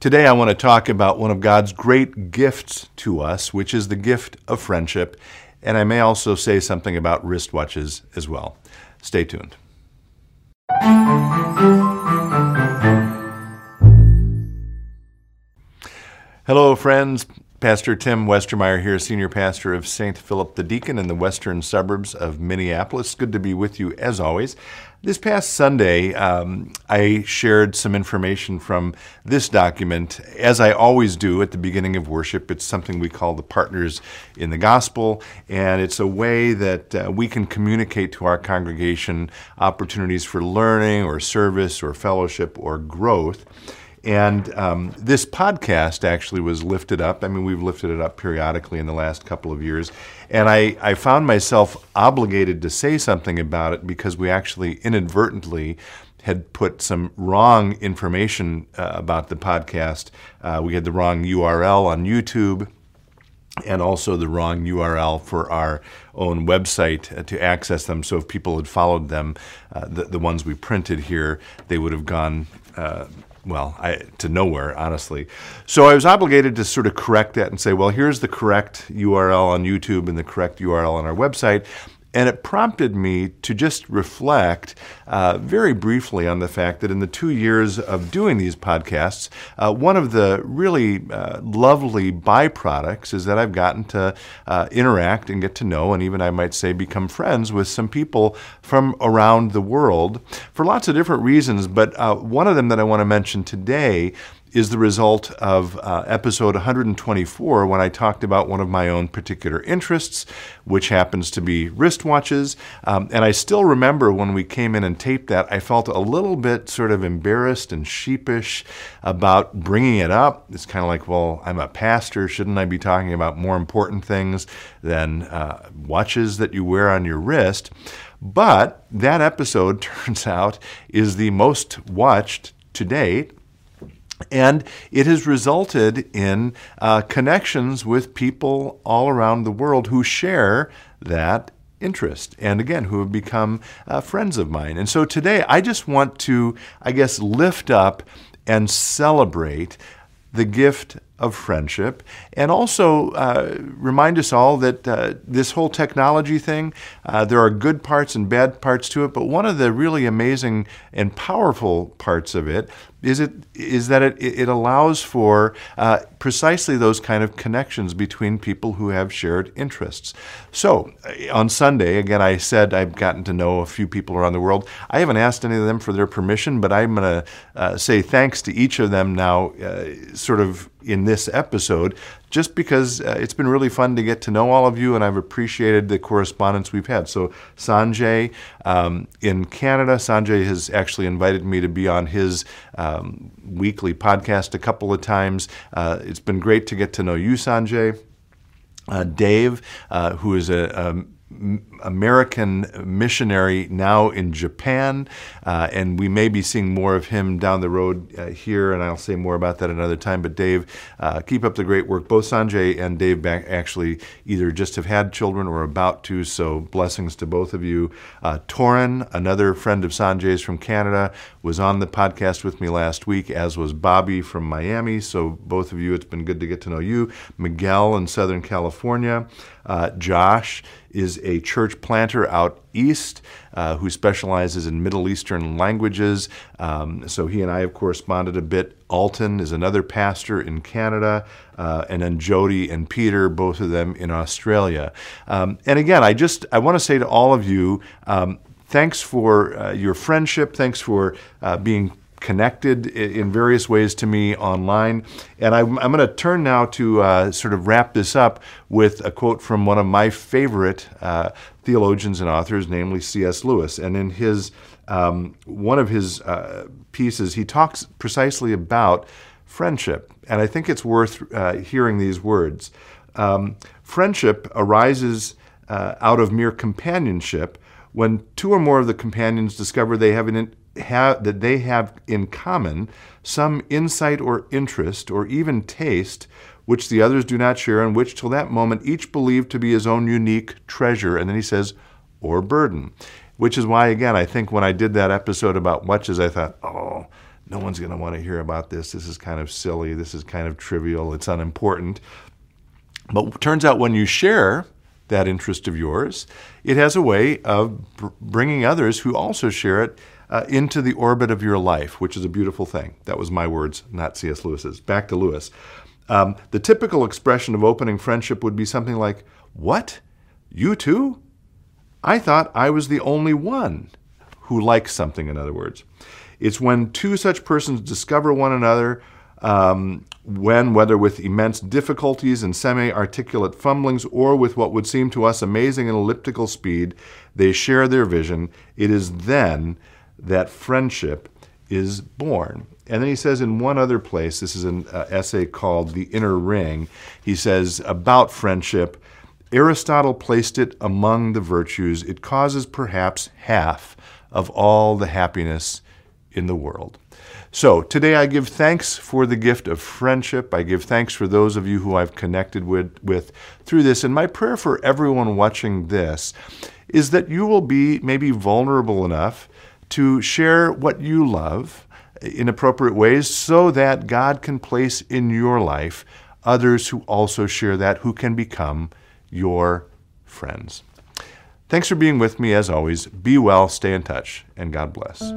Today, I want to talk about one of God's great gifts to us, which is the gift of friendship. And I may also say something about wristwatches as well. Stay tuned. Hello, friends. Pastor Tim Westermeyer here, Senior Pastor of St. Philip the Deacon in the western suburbs of Minneapolis. Good to be with you as always. This past Sunday, um, I shared some information from this document, as I always do at the beginning of worship. It's something we call the Partners in the Gospel, and it's a way that uh, we can communicate to our congregation opportunities for learning or service or fellowship or growth. And um, this podcast actually was lifted up. I mean, we've lifted it up periodically in the last couple of years. And I, I found myself obligated to say something about it because we actually inadvertently had put some wrong information uh, about the podcast. Uh, we had the wrong URL on YouTube and also the wrong URL for our own website uh, to access them. So if people had followed them, uh, the, the ones we printed here, they would have gone uh, well, I, to nowhere, honestly. So I was obligated to sort of correct that and say, well, here's the correct URL on YouTube and the correct URL on our website. And it prompted me to just reflect uh, very briefly on the fact that in the two years of doing these podcasts, uh, one of the really uh, lovely byproducts is that I've gotten to uh, interact and get to know, and even I might say become friends with some people from around the world for lots of different reasons. But uh, one of them that I want to mention today is the result of uh, episode 124 when I talked about one of my own particular interests, which happens to be wristwatches. Um, and I still remember when we came in and taped that, I felt a little bit sort of embarrassed and sheepish about bringing it up. It's kind of like, well, I'm a pastor. Shouldn't I be talking about more important things than uh, watches that you wear on your wrist? But that episode, turns out, is the most watched to date and it has resulted in uh, connections with people all around the world who share that interest and again who have become uh, friends of mine. And so today i just want to i guess lift up and celebrate the gift of friendship, and also uh, remind us all that uh, this whole technology thing, uh, there are good parts and bad parts to it, but one of the really amazing and powerful parts of it is it is that it, it allows for uh, precisely those kind of connections between people who have shared interests. So uh, on Sunday, again, I said I've gotten to know a few people around the world. I haven't asked any of them for their permission, but I'm going to uh, say thanks to each of them now, sort of in this episode, just because uh, it's been really fun to get to know all of you, and I've appreciated the correspondence we've had. So, Sanjay um, in Canada, Sanjay has actually invited me to be on his um, weekly podcast a couple of times. Uh, it's been great to get to know you, Sanjay. Uh, Dave, uh, who is a, a American missionary now in Japan, uh, and we may be seeing more of him down the road uh, here, and I'll say more about that another time. But Dave, uh, keep up the great work. Both Sanjay and Dave actually either just have had children or about to, so blessings to both of you. Uh, Torin, another friend of Sanjay's from Canada, was on the podcast with me last week, as was Bobby from Miami. So both of you, it's been good to get to know you. Miguel in Southern California. Uh, Josh is a church planter out east uh, who specializes in Middle Eastern languages. Um, so he and I have corresponded a bit. Alton is another pastor in Canada, uh, and then Jody and Peter, both of them in Australia. Um, and again, I just I want to say to all of you. Um, thanks for uh, your friendship. Thanks for uh, being connected in various ways to me online. And I'm, I'm going to turn now to uh, sort of wrap this up with a quote from one of my favorite uh, theologians and authors, namely C.S. Lewis. And in his um, one of his uh, pieces, he talks precisely about friendship. And I think it's worth uh, hearing these words. Um, friendship arises uh, out of mere companionship when two or more of the companions discover they have an have, that they have in common some insight or interest or even taste which the others do not share and which till that moment each believed to be his own unique treasure and then he says or burden which is why again i think when i did that episode about watches i thought oh no one's going to want to hear about this. This is kind of silly. This is kind of trivial. It's unimportant. But turns out when you share that interest of yours, it has a way of br- bringing others who also share it uh, into the orbit of your life, which is a beautiful thing. That was my words, not C.S. Lewis's. Back to Lewis. Um, the typical expression of opening friendship would be something like, What? You too? I thought I was the only one who likes something, in other words. It's when two such persons discover one another, um, when, whether with immense difficulties and semi articulate fumblings or with what would seem to us amazing and elliptical speed, they share their vision, it is then that friendship is born. And then he says in one other place, this is an uh, essay called The Inner Ring, he says about friendship Aristotle placed it among the virtues. It causes perhaps half of all the happiness in the world. So today I give thanks for the gift of friendship. I give thanks for those of you who I've connected with, with through this. And my prayer for everyone watching this is that you will be maybe vulnerable enough to share what you love in appropriate ways so that God can place in your life others who also share that, who can become your friends. Thanks for being with me as always. Be well, stay in touch, and God bless.